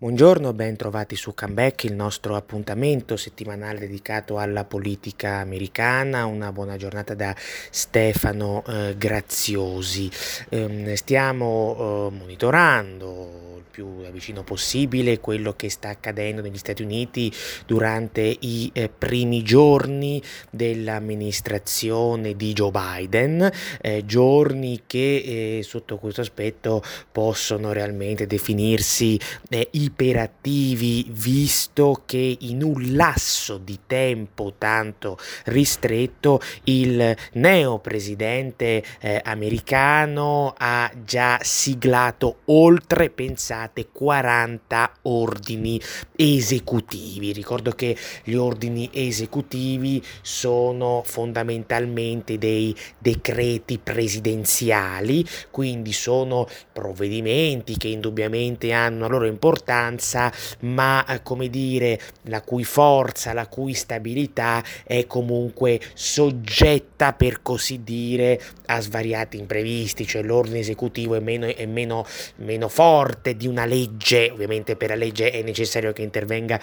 Buongiorno, ben trovati su Comeback, il nostro appuntamento settimanale dedicato alla politica americana. Una buona giornata da Stefano eh, Graziosi. Eh, stiamo eh, monitorando più da vicino possibile quello che sta accadendo negli Stati Uniti durante i eh, primi giorni dell'amministrazione di Joe Biden, eh, giorni che eh, sotto questo aspetto possono realmente definirsi eh, iperattivi visto che in un lasso di tempo tanto ristretto il neo presidente eh, americano ha già siglato oltre pensate state 40 ordini esecutivi. Ricordo che gli ordini esecutivi sono fondamentalmente dei decreti presidenziali, quindi sono provvedimenti che indubbiamente hanno la loro importanza, ma come dire, la cui forza, la cui stabilità è comunque soggetta per così dire a svariati imprevisti, cioè l'ordine esecutivo è meno, è meno, meno forte di una legge, ovviamente per la legge è necessario che intervenga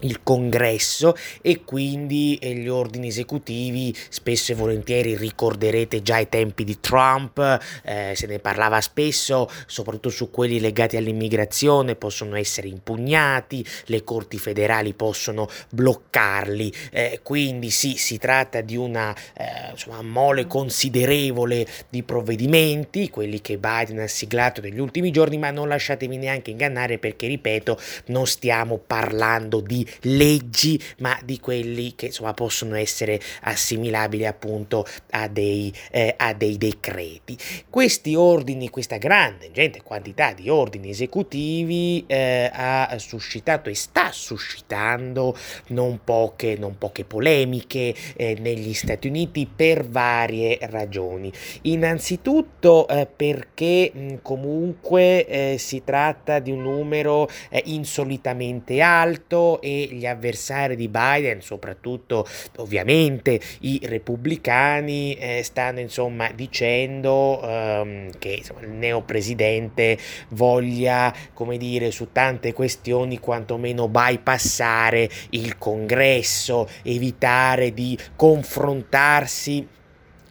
il congresso e quindi gli ordini esecutivi spesso e volentieri ricorderete già i tempi di Trump eh, se ne parlava spesso soprattutto su quelli legati all'immigrazione possono essere impugnati le corti federali possono bloccarli. Eh, quindi sì si tratta di una eh, insomma, mole considerevole di provvedimenti quelli che Biden ha siglato negli ultimi giorni ma non lasciatemi neanche ingannare perché ripeto non stiamo parlando di leggi, ma di quelli che insomma possono essere assimilabili appunto a dei, eh, a dei decreti. Questi ordini, questa grande ingente quantità di ordini esecutivi eh, ha suscitato e sta suscitando non poche, non poche polemiche eh, negli Stati Uniti per varie ragioni. Innanzitutto eh, perché mh, comunque eh, si tratta di un numero eh, insolitamente alto e gli avversari di Biden, soprattutto ovviamente i repubblicani, eh, stanno insomma dicendo ehm, che insomma, il neopresidente voglia, come dire, su tante questioni quantomeno bypassare il congresso, evitare di confrontarsi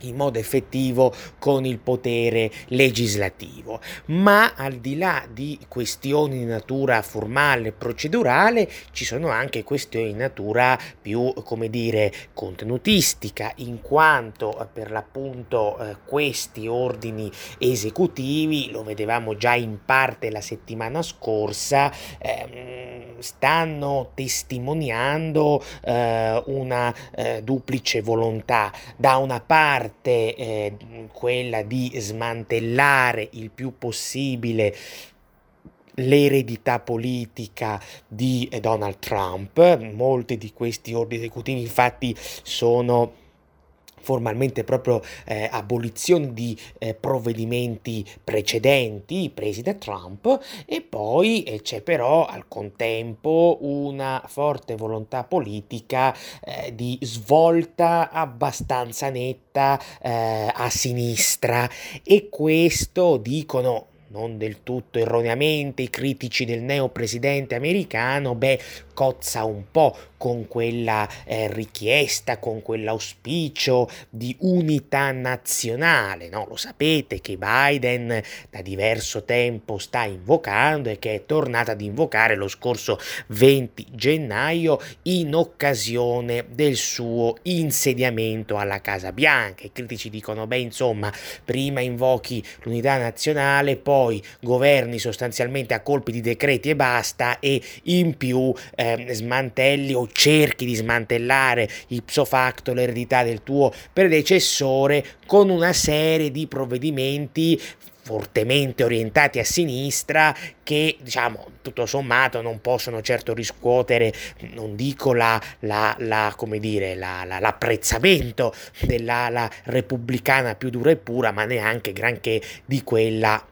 in modo effettivo con il potere legislativo. Ma al di là di questioni di natura formale e procedurale, ci sono anche questioni di natura più, come dire, contenutistica, in quanto eh, per l'appunto eh, questi ordini esecutivi, lo vedevamo già in parte la settimana scorsa, ehm, stanno testimoniando eh, una eh, duplice volontà. Da una parte parte eh, quella di smantellare il più possibile l'eredità politica di Donald Trump. Molti di questi ordini esecutivi infatti sono formalmente proprio eh, abolizione di eh, provvedimenti precedenti presi da Trump e poi eh, c'è però al contempo una forte volontà politica eh, di svolta abbastanza netta eh, a sinistra. E questo dicono non del tutto erroneamente i critici del neo presidente americano, beh, cozza un po' con quella eh, richiesta, con quell'auspicio di unità nazionale. No? Lo sapete che Biden da diverso tempo sta invocando e che è tornata ad invocare lo scorso 20 gennaio in occasione del suo insediamento alla Casa Bianca. I critici dicono, beh, insomma, prima invochi l'unità nazionale, poi governi sostanzialmente a colpi di decreti e basta e in più eh, smantelli o cerchi di smantellare ipso facto l'eredità del tuo predecessore con una serie di provvedimenti fortemente orientati a sinistra che diciamo tutto sommato non possono certo riscuotere non dico la, la, la come dire la, la, l'apprezzamento dell'ala repubblicana più dura e pura ma neanche granché di quella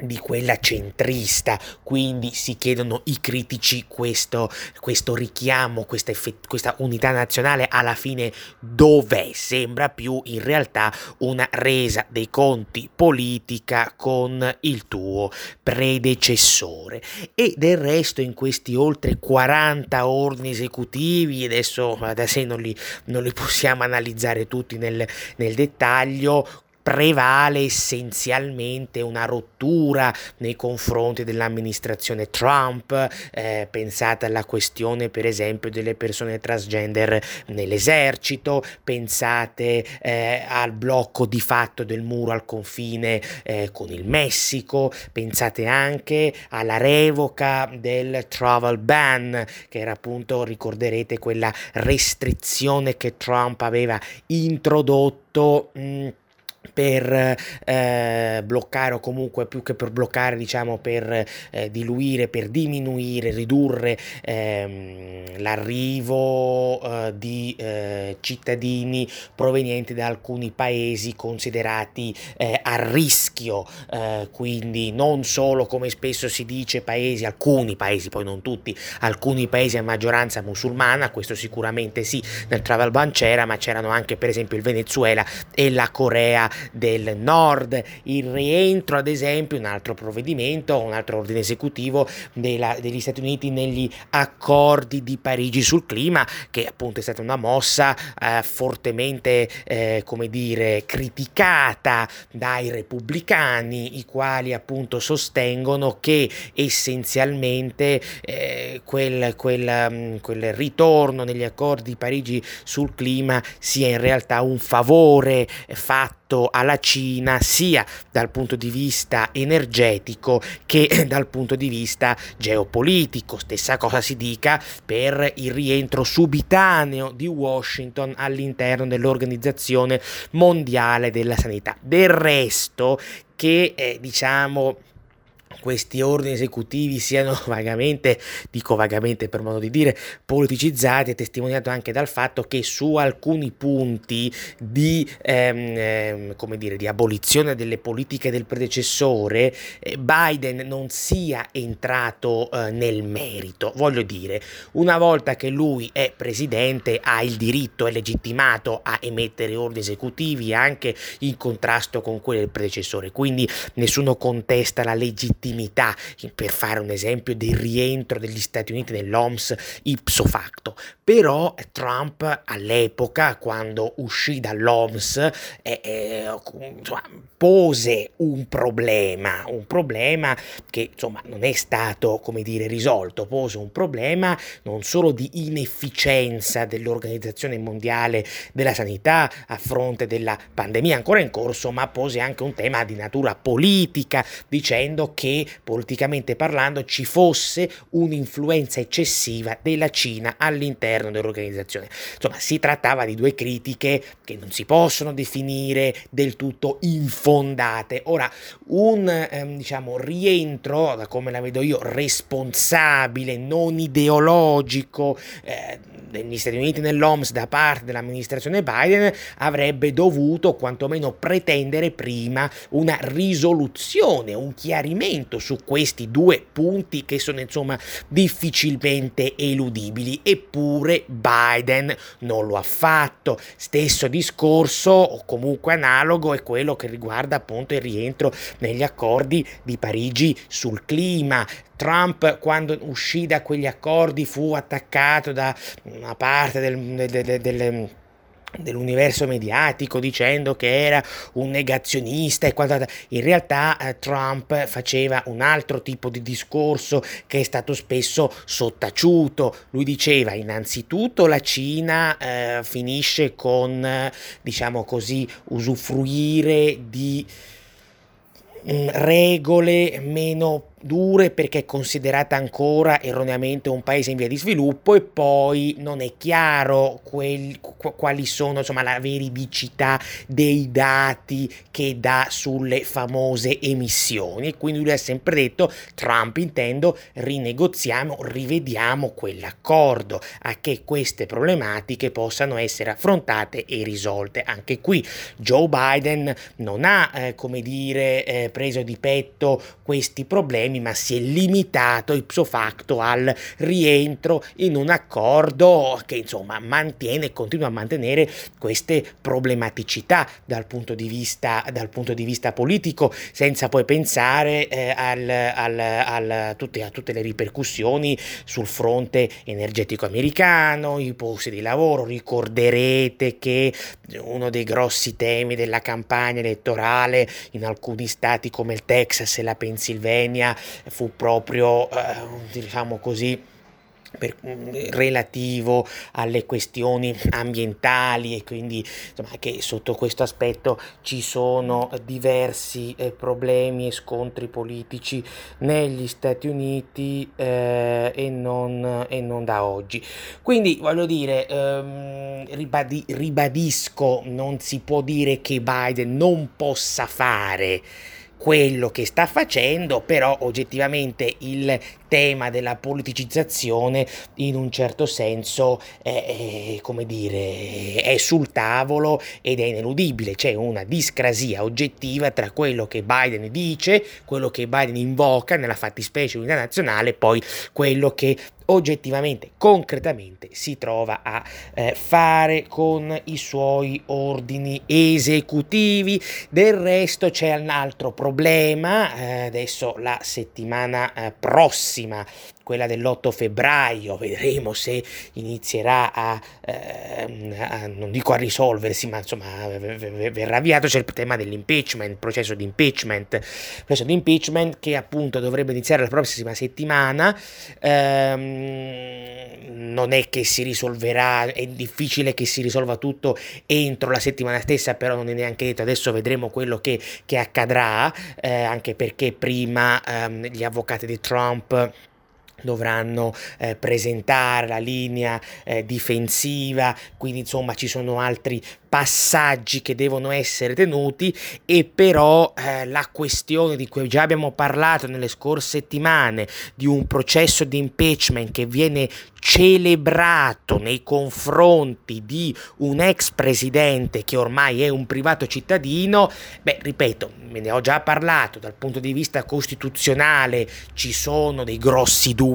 di quella centrista, quindi si chiedono i critici questo, questo richiamo, questa, effett- questa unità nazionale alla fine dov'è? Sembra più in realtà una resa dei conti politica con il tuo predecessore e del resto in questi oltre 40 ordini esecutivi, adesso da sé non li, non li possiamo analizzare tutti nel, nel dettaglio, prevale essenzialmente una rottura nei confronti dell'amministrazione Trump, eh, pensate alla questione per esempio delle persone transgender nell'esercito, pensate eh, al blocco di fatto del muro al confine eh, con il Messico, pensate anche alla revoca del travel ban, che era appunto, ricorderete, quella restrizione che Trump aveva introdotto. Mh, mm, per eh, bloccare o comunque più che per bloccare diciamo per eh, diluire per diminuire ridurre ehm, l'arrivo eh, di eh, cittadini provenienti da alcuni paesi considerati eh, a rischio. Eh, quindi non solo come spesso si dice paesi alcuni paesi poi non tutti alcuni paesi a maggioranza musulmana questo sicuramente sì nel travel ban c'era ma c'erano anche per esempio il Venezuela e la Corea del Nord, il rientro ad esempio, un altro provvedimento, un altro ordine esecutivo della, degli Stati Uniti negli accordi di Parigi sul clima, che appunto è stata una mossa eh, fortemente, eh, come dire, criticata dai repubblicani, i quali appunto sostengono che essenzialmente eh, quel, quel, mm, quel ritorno negli accordi di Parigi sul clima sia in realtà un favore fatto alla Cina sia dal punto di vista energetico che dal punto di vista geopolitico. Stessa cosa si dica per il rientro subitaneo di Washington all'interno dell'Organizzazione Mondiale della Sanità. Del resto, che eh, diciamo questi ordini esecutivi siano vagamente, dico vagamente per modo di dire, politicizzati è testimoniato anche dal fatto che su alcuni punti di, ehm, ehm, come dire, di abolizione delle politiche del predecessore eh, Biden non sia entrato eh, nel merito. Voglio dire, una volta che lui è presidente ha il diritto, è legittimato a emettere ordini esecutivi anche in contrasto con quelli del predecessore, quindi nessuno contesta la legittimità legittimità, per fare un esempio, del rientro degli Stati Uniti nell'OMS ipso facto. Però Trump all'epoca, quando uscì dall'OMS, eh, eh, insomma, pose un problema, un problema che insomma non è stato, come dire, risolto, pose un problema non solo di inefficienza dell'Organizzazione Mondiale della Sanità a fronte della pandemia ancora in corso, ma pose anche un tema di natura politica, dicendo che politicamente parlando ci fosse un'influenza eccessiva della Cina all'interno dell'organizzazione. Insomma, si trattava di due critiche che non si possono definire del tutto infondate. Ora, un ehm, diciamo rientro, da come la vedo io, responsabile, non ideologico eh, degli Stati Uniti nell'OMS da parte dell'amministrazione Biden avrebbe dovuto quantomeno pretendere prima una risoluzione, un chiarimento su questi due punti che sono insomma difficilmente eludibili. Eppure Biden non lo ha fatto. Stesso discorso o comunque analogo è quello che riguarda appunto il rientro negli accordi di Parigi sul clima. Trump quando uscì da quegli accordi fu attaccato da una parte del, del, del, del dell'universo mediatico dicendo che era un negazionista e quant'altro. In realtà eh, Trump faceva un altro tipo di discorso che è stato spesso sottaciuto. Lui diceva innanzitutto la Cina eh, finisce con, eh, diciamo così, usufruire di mm, regole meno dure perché è considerata ancora erroneamente un paese in via di sviluppo e poi non è chiaro quel, quali sono insomma la veridicità dei dati che dà sulle famose emissioni. E quindi lui ha sempre detto Trump intendo rinegoziamo rivediamo quell'accordo a che queste problematiche possano essere affrontate e risolte. Anche qui Joe Biden non ha eh, come dire eh, preso di petto questi problemi problemi, ma si è limitato ipso facto al rientro in un accordo che insomma mantiene e continua a mantenere queste problematicità dal punto di vista, punto di vista politico, senza poi pensare eh, al, al, al, tutte, a tutte le ripercussioni sul fronte energetico americano, i posti di lavoro. Ricorderete che uno dei grossi temi della campagna elettorale in alcuni stati come il Texas e la Pennsylvania fu proprio, eh, diciamo così, per, mm, relativo alle questioni ambientali e quindi insomma, che sotto questo aspetto ci sono diversi eh, problemi e scontri politici negli Stati Uniti eh, e, non, e, non, da oggi. Quindi voglio dire, ehm, ribadi, ribadisco, non si può dire che Biden non possa fare quello che sta facendo, però oggettivamente il tema della politicizzazione in un certo senso è, è, come dire, è sul tavolo ed è ineludibile, c'è una discrasia oggettiva tra quello che Biden dice, quello che Biden invoca nella fattispecie unità nazionale, poi quello che oggettivamente, concretamente si trova a eh, fare con i suoi ordini esecutivi. Del resto c'è un altro problema, eh, adesso la settimana eh, prossima quella dell'8 febbraio, vedremo se inizierà a, eh, a, non dico a risolversi, ma insomma verrà avviato, c'è il tema dell'impeachment, il processo di impeachment, il processo di impeachment che appunto dovrebbe iniziare la prossima settimana, ehm, non è che si risolverà, è difficile che si risolva tutto entro la settimana stessa, però non è neanche detto, adesso vedremo quello che, che accadrà, eh, anche perché prima ehm, gli avvocati di Trump dovranno eh, presentare la linea eh, difensiva, quindi insomma ci sono altri passaggi che devono essere tenuti. E però eh, la questione di cui già abbiamo parlato nelle scorse settimane di un processo di impeachment che viene celebrato nei confronti di un ex presidente che ormai è un privato cittadino, beh, ripeto, me ne ho già parlato, dal punto di vista costituzionale ci sono dei grossi dubbi,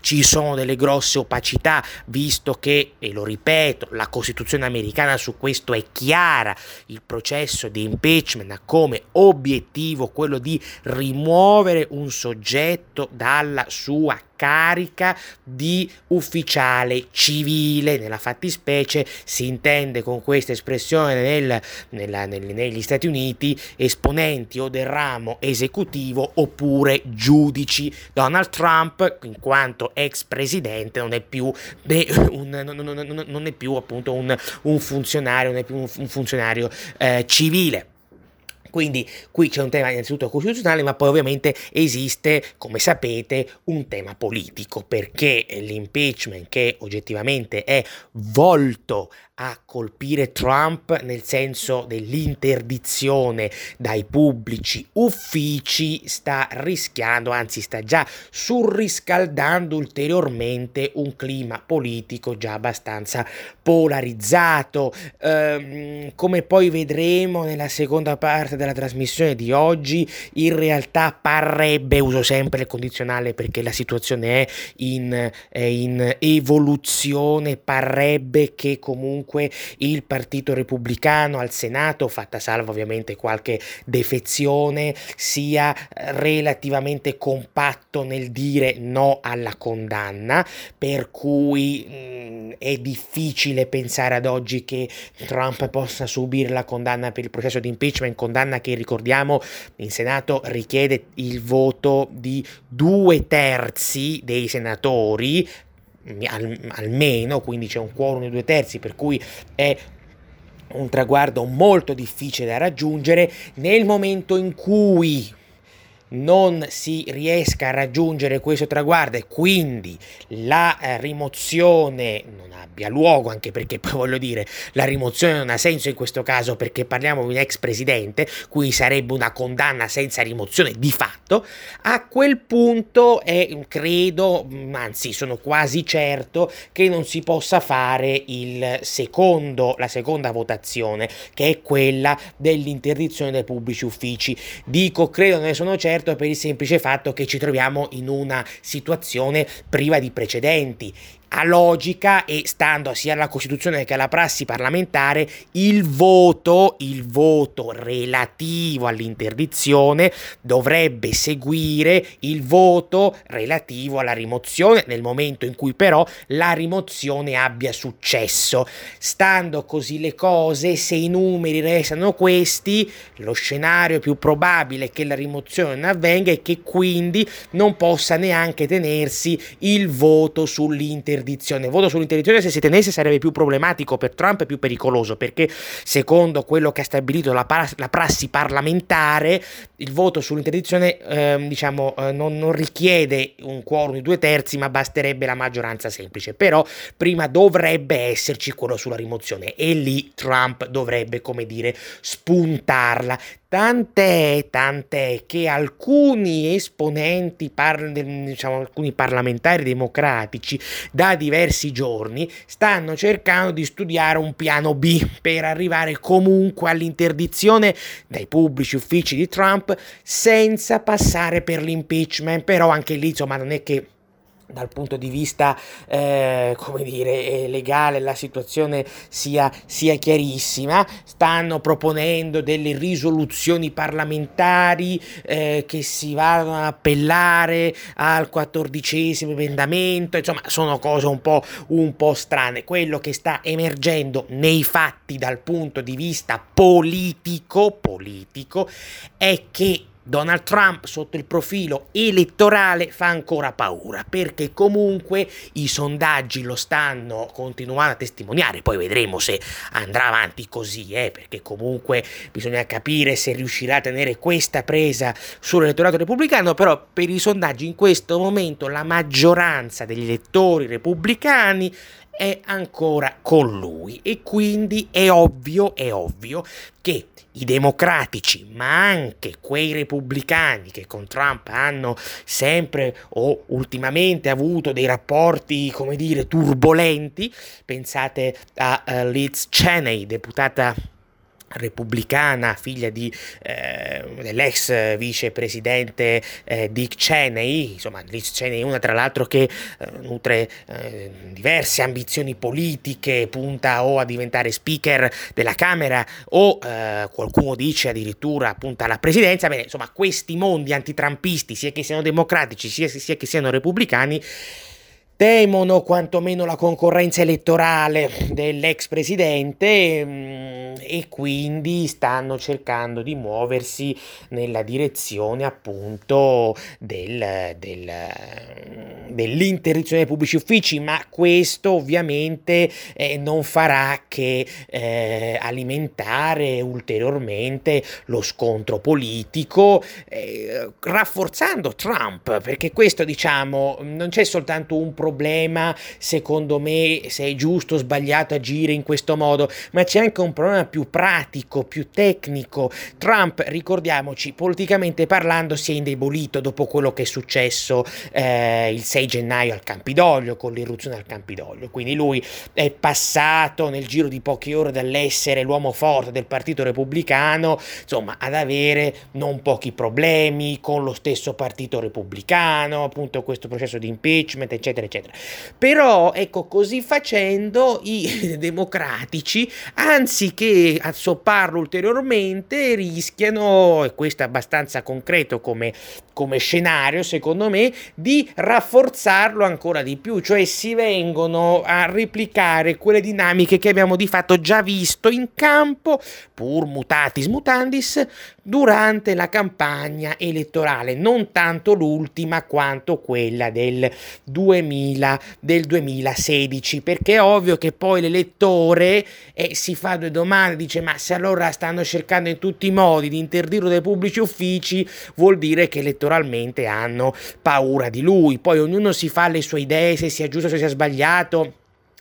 ci sono delle grosse opacità, visto che, e lo ripeto, la Costituzione americana su questo è chiara, il processo di impeachment ha come obiettivo quello di rimuovere un soggetto dalla sua carica di ufficiale civile. Nella fattispecie si intende con questa espressione nel, nella, nel, negli Stati Uniti esponenti o del ramo esecutivo oppure giudici. Donald Trump, in quanto ex presidente, non è più, un, non, non, non è più appunto un, un, funzionario, non è più un, un funzionario eh, civile. Quindi qui c'è un tema innanzitutto costituzionale, ma poi ovviamente esiste, come sapete, un tema politico, perché l'impeachment che oggettivamente è volto a colpire Trump nel senso dell'interdizione dai pubblici uffici sta rischiando, anzi sta già surriscaldando ulteriormente un clima politico già abbastanza polarizzato. Ehm, come poi vedremo nella seconda parte della trasmissione di oggi, in realtà parrebbe, uso sempre il condizionale perché la situazione è in, è in evoluzione, parrebbe che comunque comunque il Partito Repubblicano al Senato, fatta salva ovviamente qualche defezione, sia relativamente compatto nel dire no alla condanna, per cui mh, mm, è difficile pensare ad oggi che Trump possa subire la condanna per il processo di impeachment, condanna che ricordiamo in Senato richiede il voto di due terzi dei senatori, al, almeno, quindi c'è un quorum di due terzi, per cui è un traguardo molto difficile da raggiungere. Nel momento in cui non si riesca a raggiungere questo traguardo e quindi la eh, rimozione non abbia luogo, anche perché poi voglio dire, la rimozione non ha senso in questo caso perché parliamo di un ex presidente, quindi sarebbe una condanna senza rimozione di fatto, a quel punto è, credo, anzi sono quasi certo che non si possa fare il secondo, la seconda votazione, che è quella dell'interdizione dei pubblici uffici. Dico credo, ne sono certo per il semplice fatto che ci troviamo in una situazione priva di precedenti a logica e stando sia alla Costituzione che alla prassi parlamentare, il voto, il voto relativo all'interdizione dovrebbe seguire il voto relativo alla rimozione nel momento in cui però la rimozione abbia successo. Stando così le cose, se i numeri restano questi, lo scenario più probabile è che la rimozione non avvenga e che quindi non possa neanche tenersi il voto sull'interdizione interdizione. Voto sull'interdizione se si tenesse sarebbe più problematico per Trump e più pericoloso perché secondo quello che ha stabilito la, para- la prassi parlamentare il voto sull'interdizione eh, diciamo eh, non, non, richiede un quorum di due terzi ma basterebbe la maggioranza semplice. Però prima dovrebbe esserci quello sulla rimozione e lì Trump dovrebbe come dire spuntarla. Tant'è, tant'è che alcuni esponenti, par- diciamo, alcuni parlamentari democratici da diversi giorni stanno cercando di studiare un piano B per arrivare comunque all'interdizione dai pubblici uffici di Trump senza passare per l'impeachment. Però anche lì, insomma, non è che dal punto di vista eh, come dire eh, legale la situazione sia, sia, chiarissima. Stanno proponendo delle risoluzioni parlamentari eh, che si vadano ad appellare al quattordicesimo emendamento. Insomma sono cose un po', un po' strane. Quello che sta emergendo nei fatti dal punto di vista politico politico è che Donald Trump sotto il profilo elettorale fa ancora paura perché comunque i sondaggi lo stanno continuando a testimoniare, poi vedremo se andrà avanti così, eh, perché comunque bisogna capire se riuscirà a tenere questa presa sull'elettorato repubblicano, però per i sondaggi in questo momento la maggioranza degli elettori repubblicani è ancora con lui e quindi è ovvio, è ovvio che i democratici, ma anche quei repubblicani che con Trump hanno sempre o ultimamente avuto dei rapporti, come dire, turbolenti, pensate a uh, Liz Cheney, deputata repubblicana, figlia di, eh, dell'ex vicepresidente eh, Dick Cheney, insomma Dick Cheney è una tra l'altro che eh, nutre eh, diverse ambizioni politiche, punta o a diventare speaker della Camera o eh, qualcuno dice addirittura punta alla presidenza, bene insomma questi mondi antitrampisti sia che siano democratici sia, sia che siano repubblicani temono quantomeno la concorrenza elettorale dell'ex presidente mm, e quindi stanno cercando di muoversi nella direzione appunto del, del, dell'interdizione dei pubblici uffici, ma questo ovviamente eh, non farà che eh, alimentare ulteriormente lo scontro politico, eh, rafforzando Trump, perché questo diciamo non c'è soltanto un problema problema, secondo me, se è giusto o sbagliato agire in questo modo, ma c'è anche un problema più pratico, più tecnico. Trump, ricordiamoci, politicamente parlando, si è indebolito dopo quello che è successo eh, il 6 gennaio al Campidoglio, con l'irruzione al Campidoglio. Quindi lui è passato nel giro di poche ore dall'essere l'uomo forte del Partito Repubblicano, insomma, ad avere non pochi problemi con lo stesso Partito Repubblicano, appunto questo processo di impeachment, eccetera, eccetera eccetera. Però, ecco, così facendo i democratici, anziché assopparlo ulteriormente, rischiano, e questo è abbastanza concreto come, come scenario, secondo me, di rafforzarlo ancora di più, cioè si vengono a replicare quelle dinamiche che abbiamo di fatto già visto in campo, pur mutatis mutandis, durante la campagna elettorale, non tanto l'ultima quanto quella del 2000 2000, del 2016, perché è ovvio che poi l'elettore eh, si fa due domande, dice ma se allora stanno cercando in tutti i modi di interdirlo dai pubblici uffici, vuol dire che elettoralmente hanno paura di lui, poi ognuno si fa le sue idee, se sia giusto, se sia sbagliato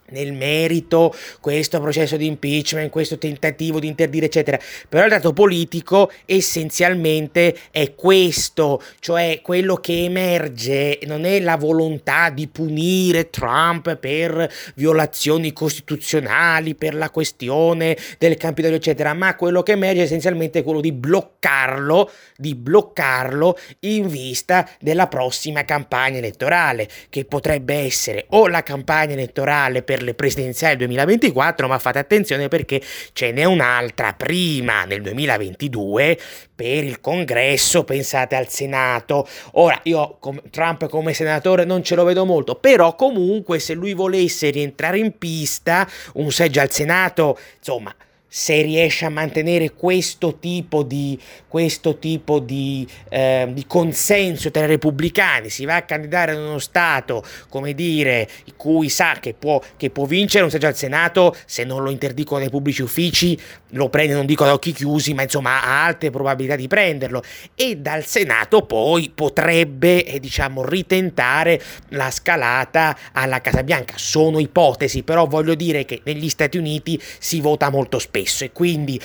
nel merito questo processo di impeachment, questo tentativo di interdire, eccetera. Però il dato politico essenzialmente è questo, cioè quello che emerge non è la volontà di punire Trump per violazioni costituzionali, per la questione del Campidoglio, eccetera, ma quello che emerge essenzialmente è quello di bloccarlo, di bloccarlo in vista della prossima campagna elettorale, che potrebbe essere o la campagna elettorale per per le presidenziali 2024, ma fate attenzione perché ce n'è un'altra prima nel 2022 per il congresso, pensate al Senato. Ora io Trump come senatore non ce lo vedo molto, però comunque se lui volesse rientrare in pista, un seggio al Senato, insomma, se riesce a mantenere questo tipo di, questo tipo di, eh, di, consenso tra i repubblicani, si va a candidare in uno Stato, come dire, cui sa che può, che può vincere un seggio al Senato, se non lo interdicono dai pubblici uffici, lo prende, non dico ad occhi chiusi, ma insomma ha alte probabilità di prenderlo. E dal Senato poi potrebbe, eh, diciamo, ritentare la scalata alla Casa Bianca. Sono ipotesi, però voglio dire che negli Stati Uniti si vota molto spesso stesso e quindi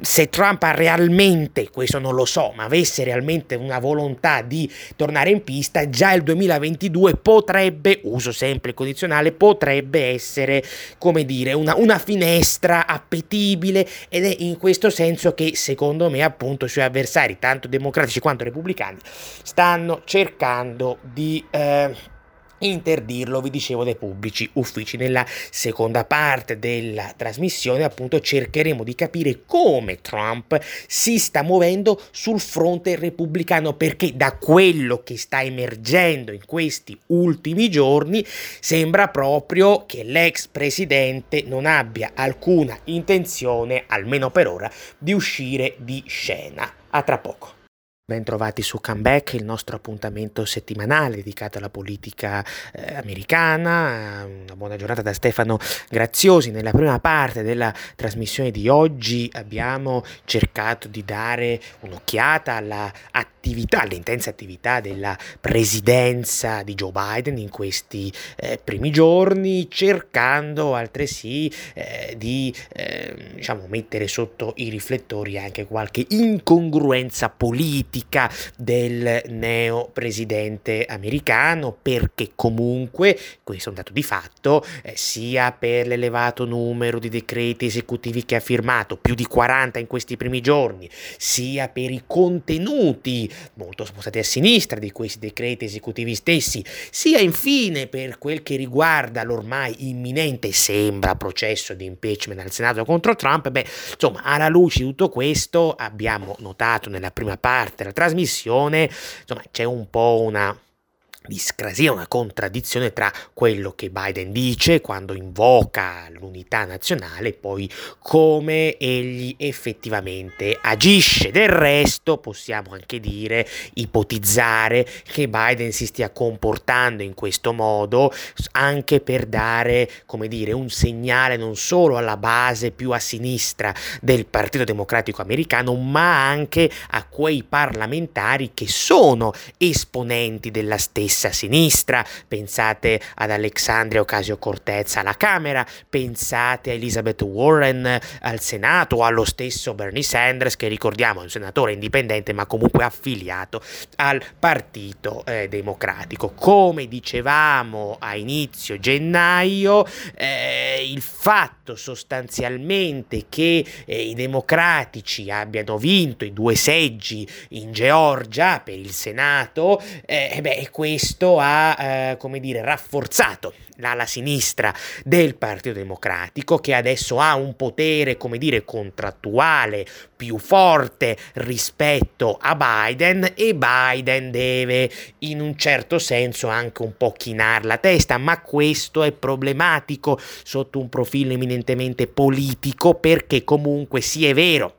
se Trump ha realmente, questo non lo so, ma avesse realmente una volontà di tornare in pista, già il 2022 potrebbe, uso sempre il condizionale, potrebbe essere, come dire, una, una finestra appetibile ed è in questo senso che secondo me appunto i suoi avversari, tanto democratici quanto repubblicani, stanno cercando di... Eh, interdirlo, vi dicevo, dai pubblici uffici. Nella seconda parte della trasmissione, appunto, cercheremo di capire come Trump si sta muovendo sul fronte repubblicano, perché da quello che sta emergendo in questi ultimi giorni sembra proprio che l'ex presidente non abbia alcuna intenzione, almeno per ora, di uscire di scena. A tra poco. Bentrovati su Comeback, il nostro appuntamento settimanale dedicato alla politica eh, americana. Una buona giornata da Stefano Graziosi. Nella prima parte della trasmissione di oggi abbiamo cercato di dare un'occhiata alla attività, all'intensa attività della presidenza di Joe Biden in questi eh, primi giorni, cercando altresì eh, di eh, diciamo, mettere sotto i riflettori anche qualche incongruenza politica politica del neo presidente americano perché comunque, questo è un dato di fatto, eh, sia per l'elevato numero di decreti esecutivi che ha firmato, più di 40 in questi primi giorni, sia per i contenuti molto spostati a sinistra di questi decreti esecutivi stessi, sia infine per quel che riguarda l'ormai imminente sembra processo di impeachment al Senato contro Trump, beh, insomma, alla luce di tutto questo abbiamo notato nella prima parte della trasmissione, insomma c'è un po' una discrasia, una contraddizione tra quello che Biden dice quando invoca l'unità nazionale e poi come egli effettivamente agisce. Del resto possiamo anche dire, ipotizzare che Biden si stia comportando in questo modo anche per dare, come dire, un segnale non solo alla base più a sinistra del Partito Democratico americano, ma anche a quei parlamentari che sono esponenti della stessa stessa sinistra, pensate ad Alexandria Ocasio-Cortez alla Camera, pensate a Elizabeth Warren al Senato o allo stesso Bernie Sanders che ricordiamo è un senatore indipendente ma comunque affiliato al Partito eh, Democratico. Come dicevamo a inizio gennaio, eh, il fatto sostanzialmente che eh, i democratici abbiano vinto i due seggi in Georgia per il Senato, eh, beh, questo questo ha, eh, come dire, rafforzato l'ala sinistra del Partito Democratico che adesso ha un potere, come dire, contrattuale più forte rispetto a Biden e Biden deve in un certo senso anche un po' chinare la testa, ma questo è problematico sotto un profilo eminentemente politico perché comunque sì è vero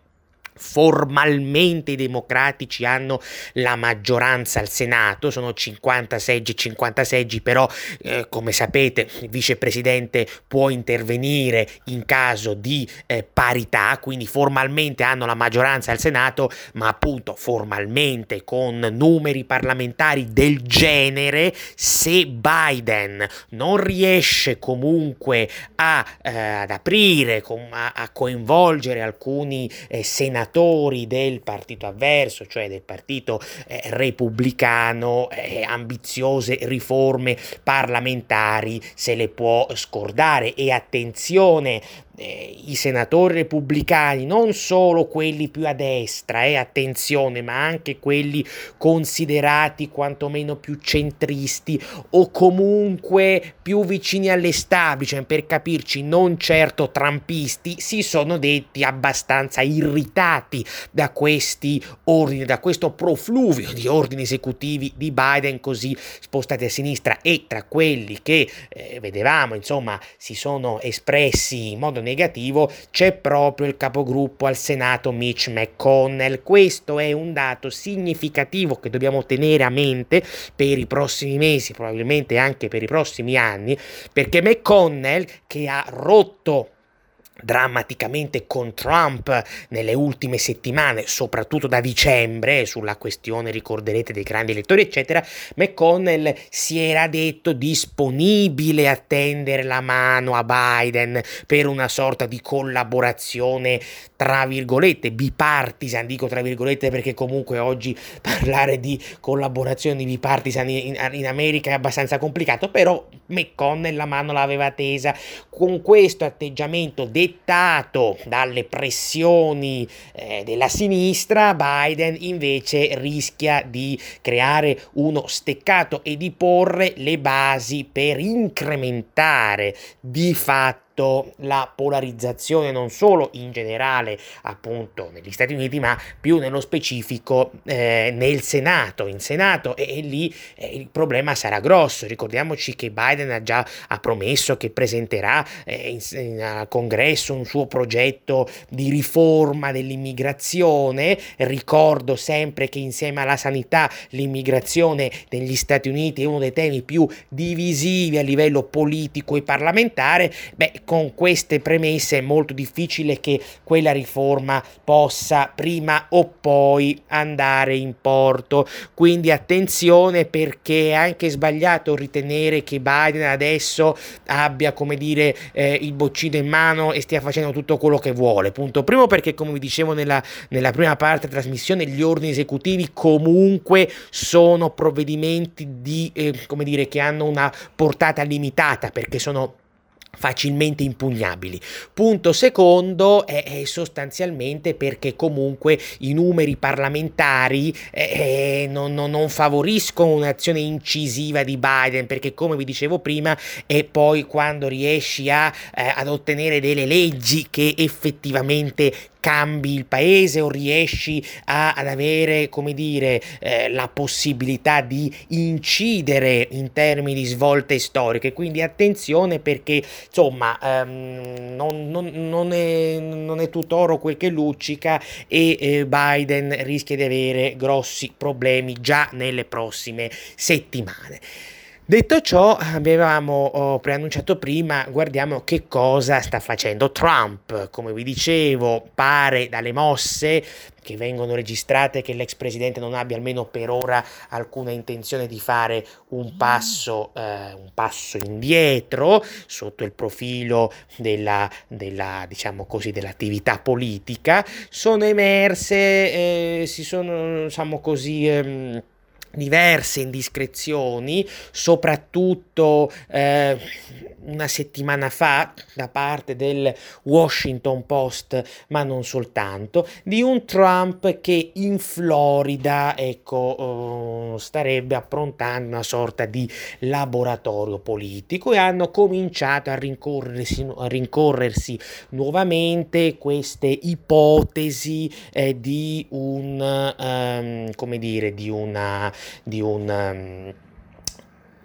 Formalmente i democratici hanno la maggioranza al Senato, sono 50 seggi 50 seggi, però eh, come sapete il vicepresidente può intervenire in caso di eh, parità, quindi formalmente hanno la maggioranza al Senato, ma appunto formalmente con numeri parlamentari del genere, se Biden non riesce comunque a, eh, ad aprire, a, a coinvolgere alcuni eh, senatori, senatori del partito avverso, cioè del partito eh, repubblicano, eh, ambiziose riforme parlamentari se le può scordare. E attenzione eh, i senatori repubblicani, non solo quelli più a destra, eh, attenzione, ma anche quelli considerati quantomeno più centristi o comunque più vicini all'establishment, per capirci, non certo trampisti, si sono detti abbastanza irritati da questi ordini, da questo profluvio di ordini esecutivi di Biden così spostati a sinistra. E tra quelli che eh, vedevamo, insomma, si sono espressi in modo negativo c'è proprio il capogruppo al Senato Mitch McConnell. Questo è un dato significativo che dobbiamo tenere a mente per i prossimi mesi, probabilmente anche per i prossimi anni, perché McConnell che ha rotto drammaticamente con Trump nelle ultime settimane, soprattutto da dicembre, sulla questione, ricorderete, dei grandi elettori, eccetera, McConnell si era detto disponibile a tendere la mano a Biden per una sorta di collaborazione, tra virgolette, bipartisan, dico tra virgolette perché comunque oggi parlare di collaborazioni bipartisan in, in America è abbastanza complicato, però McConnell la mano l'aveva tesa. Con questo atteggiamento detto dettato dalle pressioni eh, della sinistra, Biden invece rischia di creare uno steccato e di porre le basi per incrementare di fatto la polarizzazione non solo in generale appunto negli Stati Uniti ma più nello specifico eh, nel Senato in Senato e, e lì eh, il problema sarà grosso. Ricordiamoci che Biden ha già ha promesso che presenterà eh, in, in, al congresso un suo progetto di riforma dell'immigrazione. Ricordo sempre che insieme alla sanità l'immigrazione negli Stati Uniti è uno dei temi più divisivi a livello politico e parlamentare. Beh con queste premesse è molto difficile che quella riforma possa prima o poi andare in porto. Quindi attenzione perché è anche sbagliato ritenere che Biden adesso abbia, come dire, eh, il boccino in mano e stia facendo tutto quello che vuole. Punto primo perché, come vi dicevo nella, nella prima parte della trasmissione, gli ordini esecutivi comunque sono provvedimenti di, eh, come dire, che hanno una portata limitata perché sono facilmente impugnabili. Punto secondo è, è, sostanzialmente perché comunque i numeri parlamentari eh, non, non, non, favoriscono un'azione incisiva di Biden perché come vi dicevo prima è poi quando riesci a, eh, ad ottenere delle leggi che effettivamente cambi il paese o riesci a, ad avere, come dire, eh, la possibilità di incidere in termini di svolte storiche. Quindi attenzione perché, insomma, ehm, non, non, non, è, non, è, tutto oro quel che luccica e eh, Biden rischia di avere grossi problemi già nelle prossime settimane. Detto ciò, avevamo oh, preannunciato prima, guardiamo che cosa sta facendo Trump. Come vi dicevo, pare dalle mosse che vengono registrate che l'ex presidente non abbia almeno per ora alcuna intenzione di fare un passo, eh, un passo indietro sotto il profilo della, della, diciamo così, dell'attività politica. Sono emerse, eh, si sono, diciamo così... Ehm, diverse indiscrezioni, soprattutto eh, una settimana fa da parte del Washington Post, ma non soltanto, di un Trump che in Florida, ecco, uh, starebbe approntando una sorta di laboratorio politico e hanno cominciato a rincorrersi, a rincorrersi nuovamente queste ipotesi eh, di un, um, come dire, di una di un um,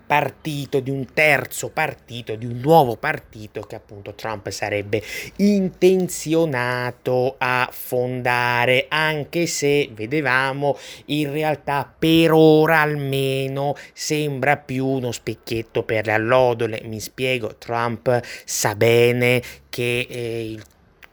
partito, di un terzo partito, di un nuovo partito che appunto Trump sarebbe intenzionato a fondare, anche se vedevamo in realtà per ora almeno sembra più uno specchietto per le allodole. Mi spiego, Trump sa bene che eh, il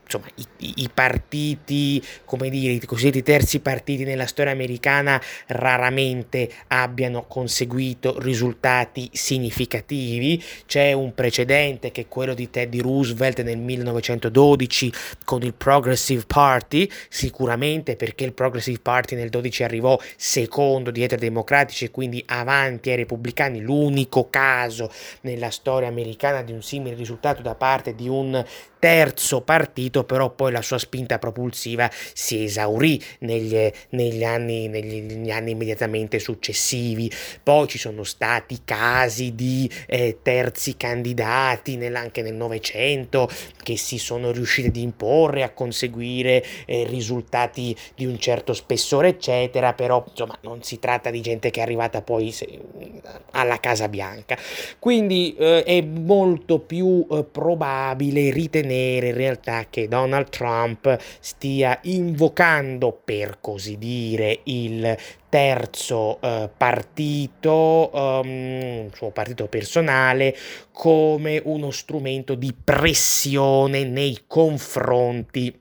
insomma, i, i, partiti, come dire, i cosiddetti terzi partiti nella storia americana raramente abbiano conseguito risultati significativi. C'è un precedente che è quello di Teddy Roosevelt nel 1912 con il Progressive Party, sicuramente perché il Progressive Party nel 12 arrivò secondo dietro ai democratici e quindi avanti ai repubblicani, l'unico caso nella storia americana di un simile risultato da parte di un terzo partito, però poi la sua spinta propulsiva si esaurì negli, negli, anni, negli anni, immediatamente successivi. Poi ci sono stati casi di eh, terzi candidati nel, anche nel Novecento che si sono riusciti ad imporre, a conseguire eh, risultati di un certo spessore, eccetera, però insomma non si tratta di gente che è arrivata poi se, alla Casa Bianca. Quindi eh, è molto più eh, probabile ritenere ritenere in realtà che Donald Trump stia invocando, per così dire, il terzo eh, partito, um, suo partito personale, come uno strumento di pressione nei confronti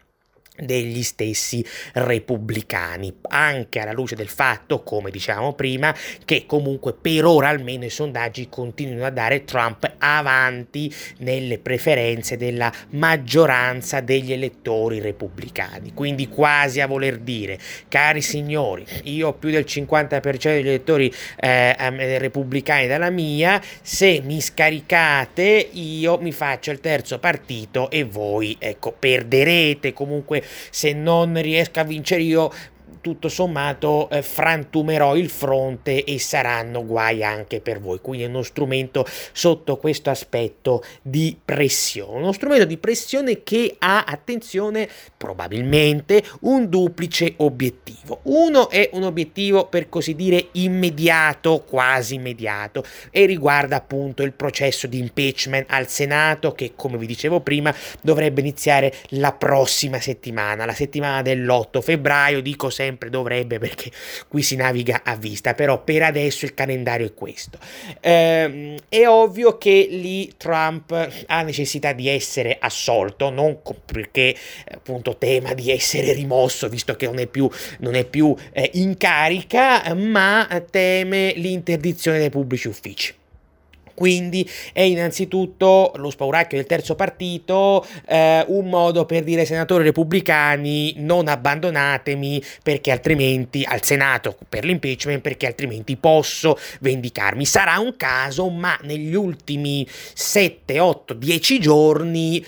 degli stessi repubblicani, anche alla luce del fatto, come dicevamo prima, che comunque per ora almeno i sondaggi continuano a dare Trump avanti nelle preferenze della maggioranza degli elettori repubblicani. Quindi quasi a voler dire, cari signori, io ho più del 50% degli elettori eh, repubblicani dalla mia, se mi scaricate io mi faccio il terzo partito e voi ecco perderete comunque se non riesco a vincere io tutto sommato eh, frantumerò il fronte e saranno guai anche per voi. Quindi è uno strumento sotto questo aspetto di pressione. Uno strumento di pressione che ha, attenzione, probabilmente un duplice obiettivo. Uno è un obiettivo per così dire immediato, quasi immediato, e riguarda appunto il processo di impeachment al Senato che, come vi dicevo prima, dovrebbe iniziare la prossima settimana, la settimana dell'8 febbraio, dico sempre sempre dovrebbe perché qui si naviga a vista, però per adesso il calendario è questo. Eh, è ovvio che lì Trump ha necessità di essere assolto, non perché appunto tema di essere rimosso, visto che non è più, non è più eh, in carica, ma teme l'interdizione dei pubblici uffici. Quindi è innanzitutto lo spauracchio del terzo partito eh, un modo per dire ai senatori repubblicani non abbandonatemi perché altrimenti al Senato per l'impeachment perché altrimenti posso vendicarmi. Sarà un caso, ma negli ultimi 7, 8, 10 giorni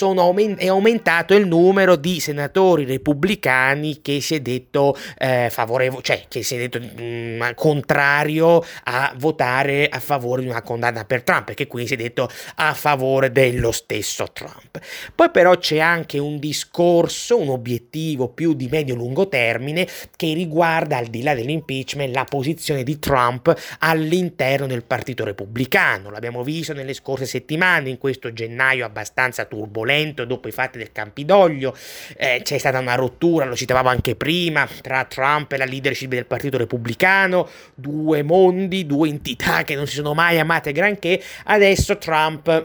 aument- è aumentato il numero di senatori repubblicani che si è detto eh, favorevole, cioè che si è detto mh, mm, contrario a votare a favore di una condanna per Trump, perché quindi si è detto a favore dello stesso Trump. Poi però c'è anche un discorso, un obiettivo più di medio-lungo termine che riguarda, al di là dell'impeachment, la posizione di Trump all'interno del Partito Repubblicano. L'abbiamo visto nelle scorse settimane, in questo gennaio abbastanza turbolento turbolento dopo i fatti del Campidoglio, eh, c'è stata una rottura, lo citavamo anche prima, tra Trump e la leadership del Partito Repubblicano, due mondi, due entità che non si sono mai amate granché, adesso Trump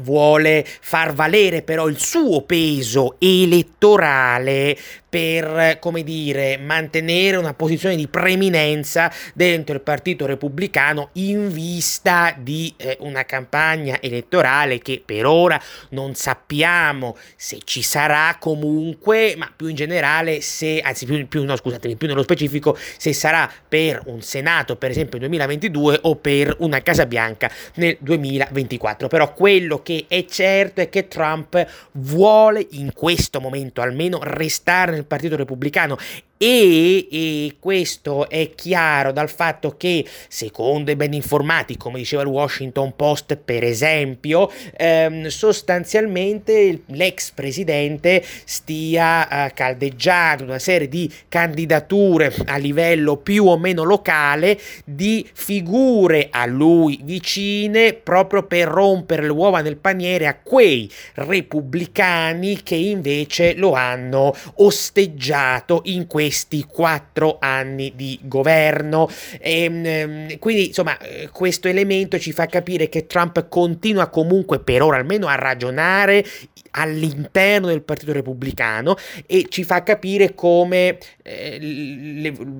vuole far valere però il suo peso elettorale per, come dire, mantenere una posizione di preminenza dentro il Partito Repubblicano in vista di eh, una campagna elettorale che per ora non sappiamo se ci sarà comunque, ma più in generale se, anzi più, più, no, scusatemi, più nello specifico, se sarà per un Senato per esempio nel 2022 o per una Casa Bianca nel 2024. Però quello che è certo è che Trump vuole in questo momento almeno restare nel Partito Repubblicano e, e, questo è chiaro dal fatto che, secondo i ben informati, come diceva il Washington Post per esempio, ehm, sostanzialmente l'ex presidente stia eh, caldeggiando una serie di candidature a livello più o meno locale di figure a lui vicine proprio per rompere le uova nel paniere a quei repubblicani che invece lo hanno osteggiato in questo questi quattro anni di governo. E, ehm, quindi, insomma, questo elemento ci fa capire che Trump continua comunque per ora almeno a ragionare all'interno del Partito Repubblicano e ci fa capire come eh,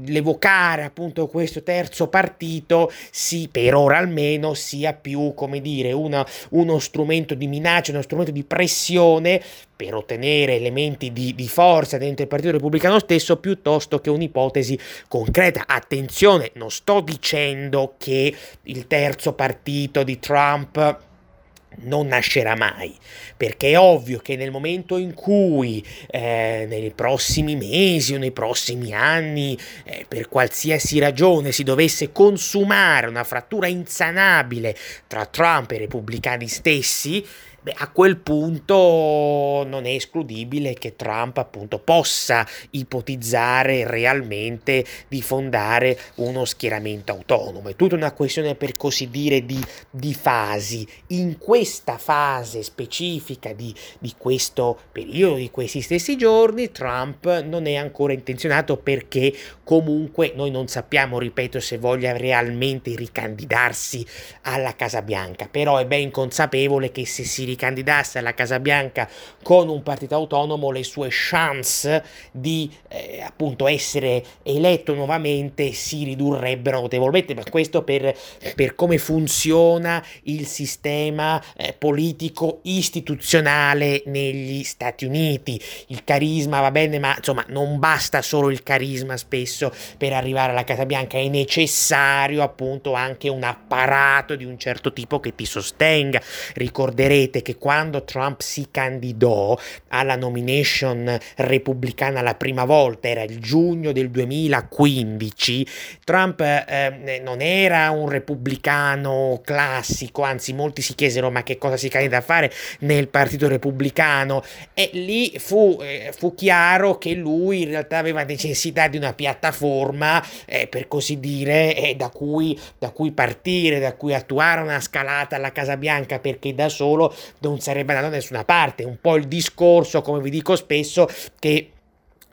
l'evocare appunto questo terzo partito si per ora almeno sia più come dire una, uno strumento di minaccia, uno strumento di pressione per ottenere elementi di, di, forza dentro il Partito Repubblicano stesso piuttosto che un'ipotesi concreta. Attenzione, non sto dicendo che il terzo partito di Trump non nascerà mai, perché è ovvio che nel momento in cui eh, nei prossimi mesi o nei prossimi anni, eh, per qualsiasi ragione, si dovesse consumare una frattura insanabile tra Trump e i repubblicani stessi, Beh, a quel punto non è escludibile che Trump appunto possa ipotizzare realmente di fondare uno schieramento autonomo. È tutta una questione per così dire di, di fasi. In questa fase specifica di, di questo periodo, di questi stessi giorni, Trump non è ancora intenzionato perché comunque noi non sappiamo, ripeto, se voglia realmente ricandidarsi alla Casa Bianca, però è ben consapevole che se si ricandidasse alla Casa Bianca con un partito autonomo, le sue chance di eh, appunto essere eletto nuovamente si ridurrebbero notevolmente, ma questo per, per come funziona il sistema eh, politico istituzionale negli Stati Uniti. Il carisma va bene, ma insomma non basta solo il carisma spesso per arrivare alla Casa Bianca, è necessario appunto anche un apparato di un certo tipo che ti sostenga. Ricorderete che quando Trump si candidò alla nomination repubblicana la prima volta, era il giugno del 2015, Trump eh, non era un repubblicano classico, anzi molti si chiesero ma che cosa si candida a fare nel partito repubblicano? E lì fu, eh, fu chiaro che lui in realtà aveva necessità di una piattaforma eh, per così dire eh, da, cui, da cui partire, da cui attuare una scalata alla Casa Bianca perché da solo non sarebbe andato da nessuna parte. Un po' il discorso, come vi dico spesso, che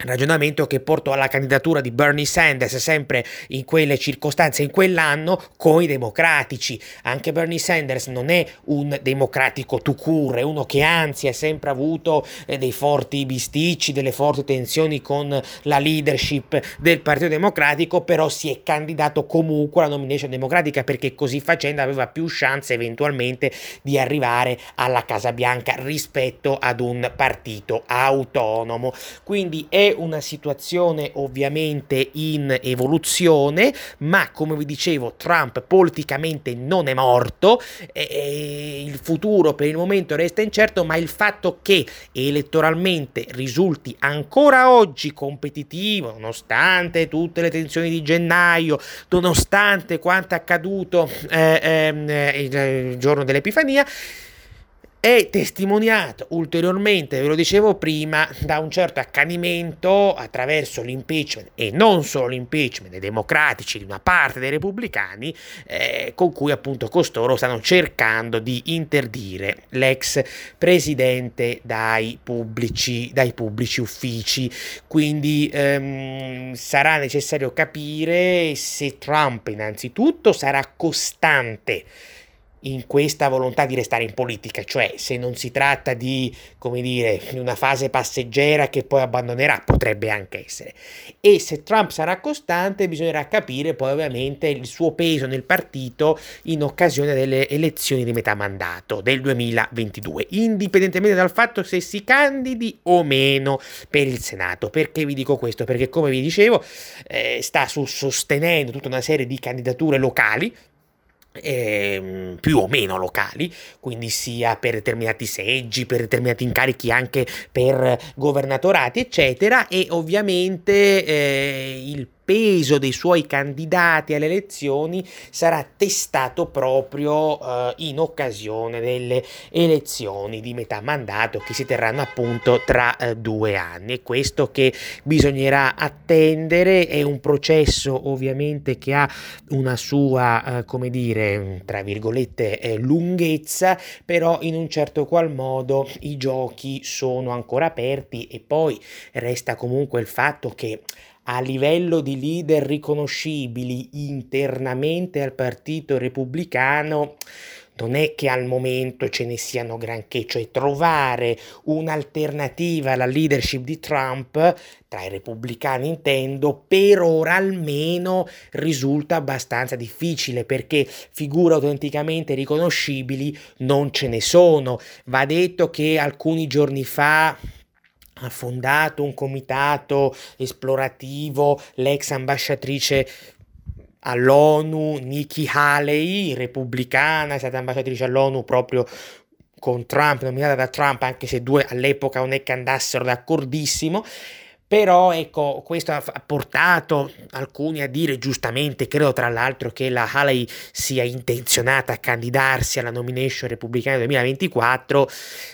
ragionamento che portò alla candidatura di Bernie Sanders sempre in quelle circostanze, in quell'anno, con i democratici. Anche Bernie Sanders non è un democratico to cure, è uno che anzi ha sempre avuto eh, dei forti bisticci, delle forti tensioni con la leadership del Partito Democratico, però si è candidato comunque alla nomination democratica perché così facendo aveva più chance eventualmente di arrivare alla Casa Bianca rispetto ad un partito autonomo. Quindi è una situazione ovviamente in evoluzione, ma come vi dicevo Trump politicamente non è morto, e il futuro per il momento resta incerto, ma il fatto che elettoralmente risulti ancora oggi competitivo, nonostante tutte le tensioni di gennaio, nonostante quanto accaduto eh, ehm, eh, il giorno dell'Epifania, è testimoniato ulteriormente, ve lo dicevo prima, da un certo accanimento attraverso l'impeachment e non solo l'impeachment dei democratici di una parte dei repubblicani eh, con cui appunto costoro stanno cercando di interdire l'ex presidente dai pubblici, dai pubblici uffici. Quindi ehm, sarà necessario capire se Trump innanzitutto sarà costante in questa volontà di restare in politica, cioè se non si tratta di, come dire, di una fase passeggera che poi abbandonerà, potrebbe anche essere. E se Trump sarà costante, bisognerà capire poi ovviamente il suo peso nel partito in occasione delle elezioni di metà mandato del 2022, indipendentemente dal fatto se si candidi o meno per il Senato. Perché vi dico questo? Perché come vi dicevo, eh, sta sostenendo tutta una serie di candidature locali eh, più o meno locali, quindi sia per determinati seggi, per determinati incarichi anche per governatorati, eccetera, e ovviamente eh, il peso dei suoi candidati alle elezioni sarà testato proprio eh, in occasione delle elezioni di metà mandato che si terranno appunto tra eh, due anni. E questo che bisognerà attendere è un processo ovviamente che ha una sua, eh, come dire, tra virgolette, eh, lunghezza, però in un certo qual modo i giochi sono ancora aperti e poi resta comunque il fatto che a livello di leader riconoscibili internamente al Partito Repubblicano, non è che al momento ce ne siano granché, cioè trovare un'alternativa alla leadership di Trump, tra i repubblicani intendo, per ora almeno risulta abbastanza difficile perché figure autenticamente riconoscibili non ce ne sono. Va detto che alcuni giorni fa ha fondato un comitato esplorativo l'ex ambasciatrice all'ONU Nikki Haley, repubblicana, è stata ambasciatrice all'ONU proprio con Trump, nominata da Trump, anche se due all'epoca non è che andassero d'accordissimo. Però ecco, questo ha portato alcuni a dire giustamente, credo tra l'altro che la Haley sia intenzionata a candidarsi alla nomination repubblicana 2024,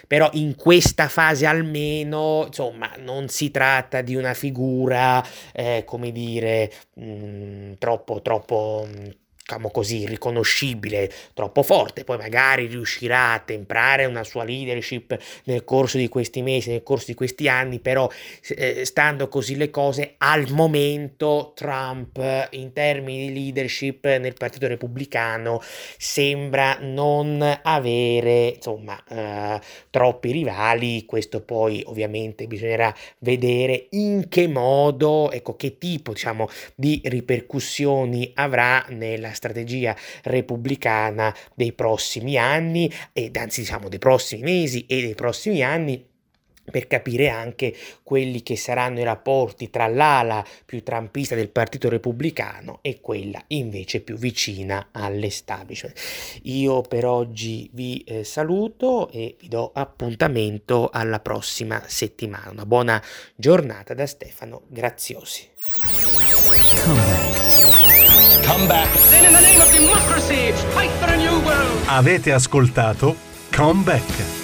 però in questa fase almeno, insomma, non si tratta di una figura, eh, come dire, mh, mm, troppo, troppo mm, diciamo così, riconoscibile, troppo forte, poi magari riuscirà a temprare una sua leadership nel corso di questi mesi, nel corso di questi anni, però eh, stando così le cose, al momento Trump in termini di leadership nel Partito Repubblicano sembra non avere, insomma, eh, troppi rivali, questo poi ovviamente bisognerà vedere in che modo, ecco, che tipo, diciamo, di ripercussioni avrà nella strategia repubblicana dei prossimi anni ed anzi diciamo dei prossimi mesi e dei prossimi anni per capire anche quelli che saranno i rapporti tra l'ala più trampista del Partito Repubblicano e quella invece più vicina all'establishment. Io per oggi vi eh, saluto e vi do appuntamento alla prossima settimana. Una buona giornata da Stefano Graziosi. Avete ascoltato Come Back.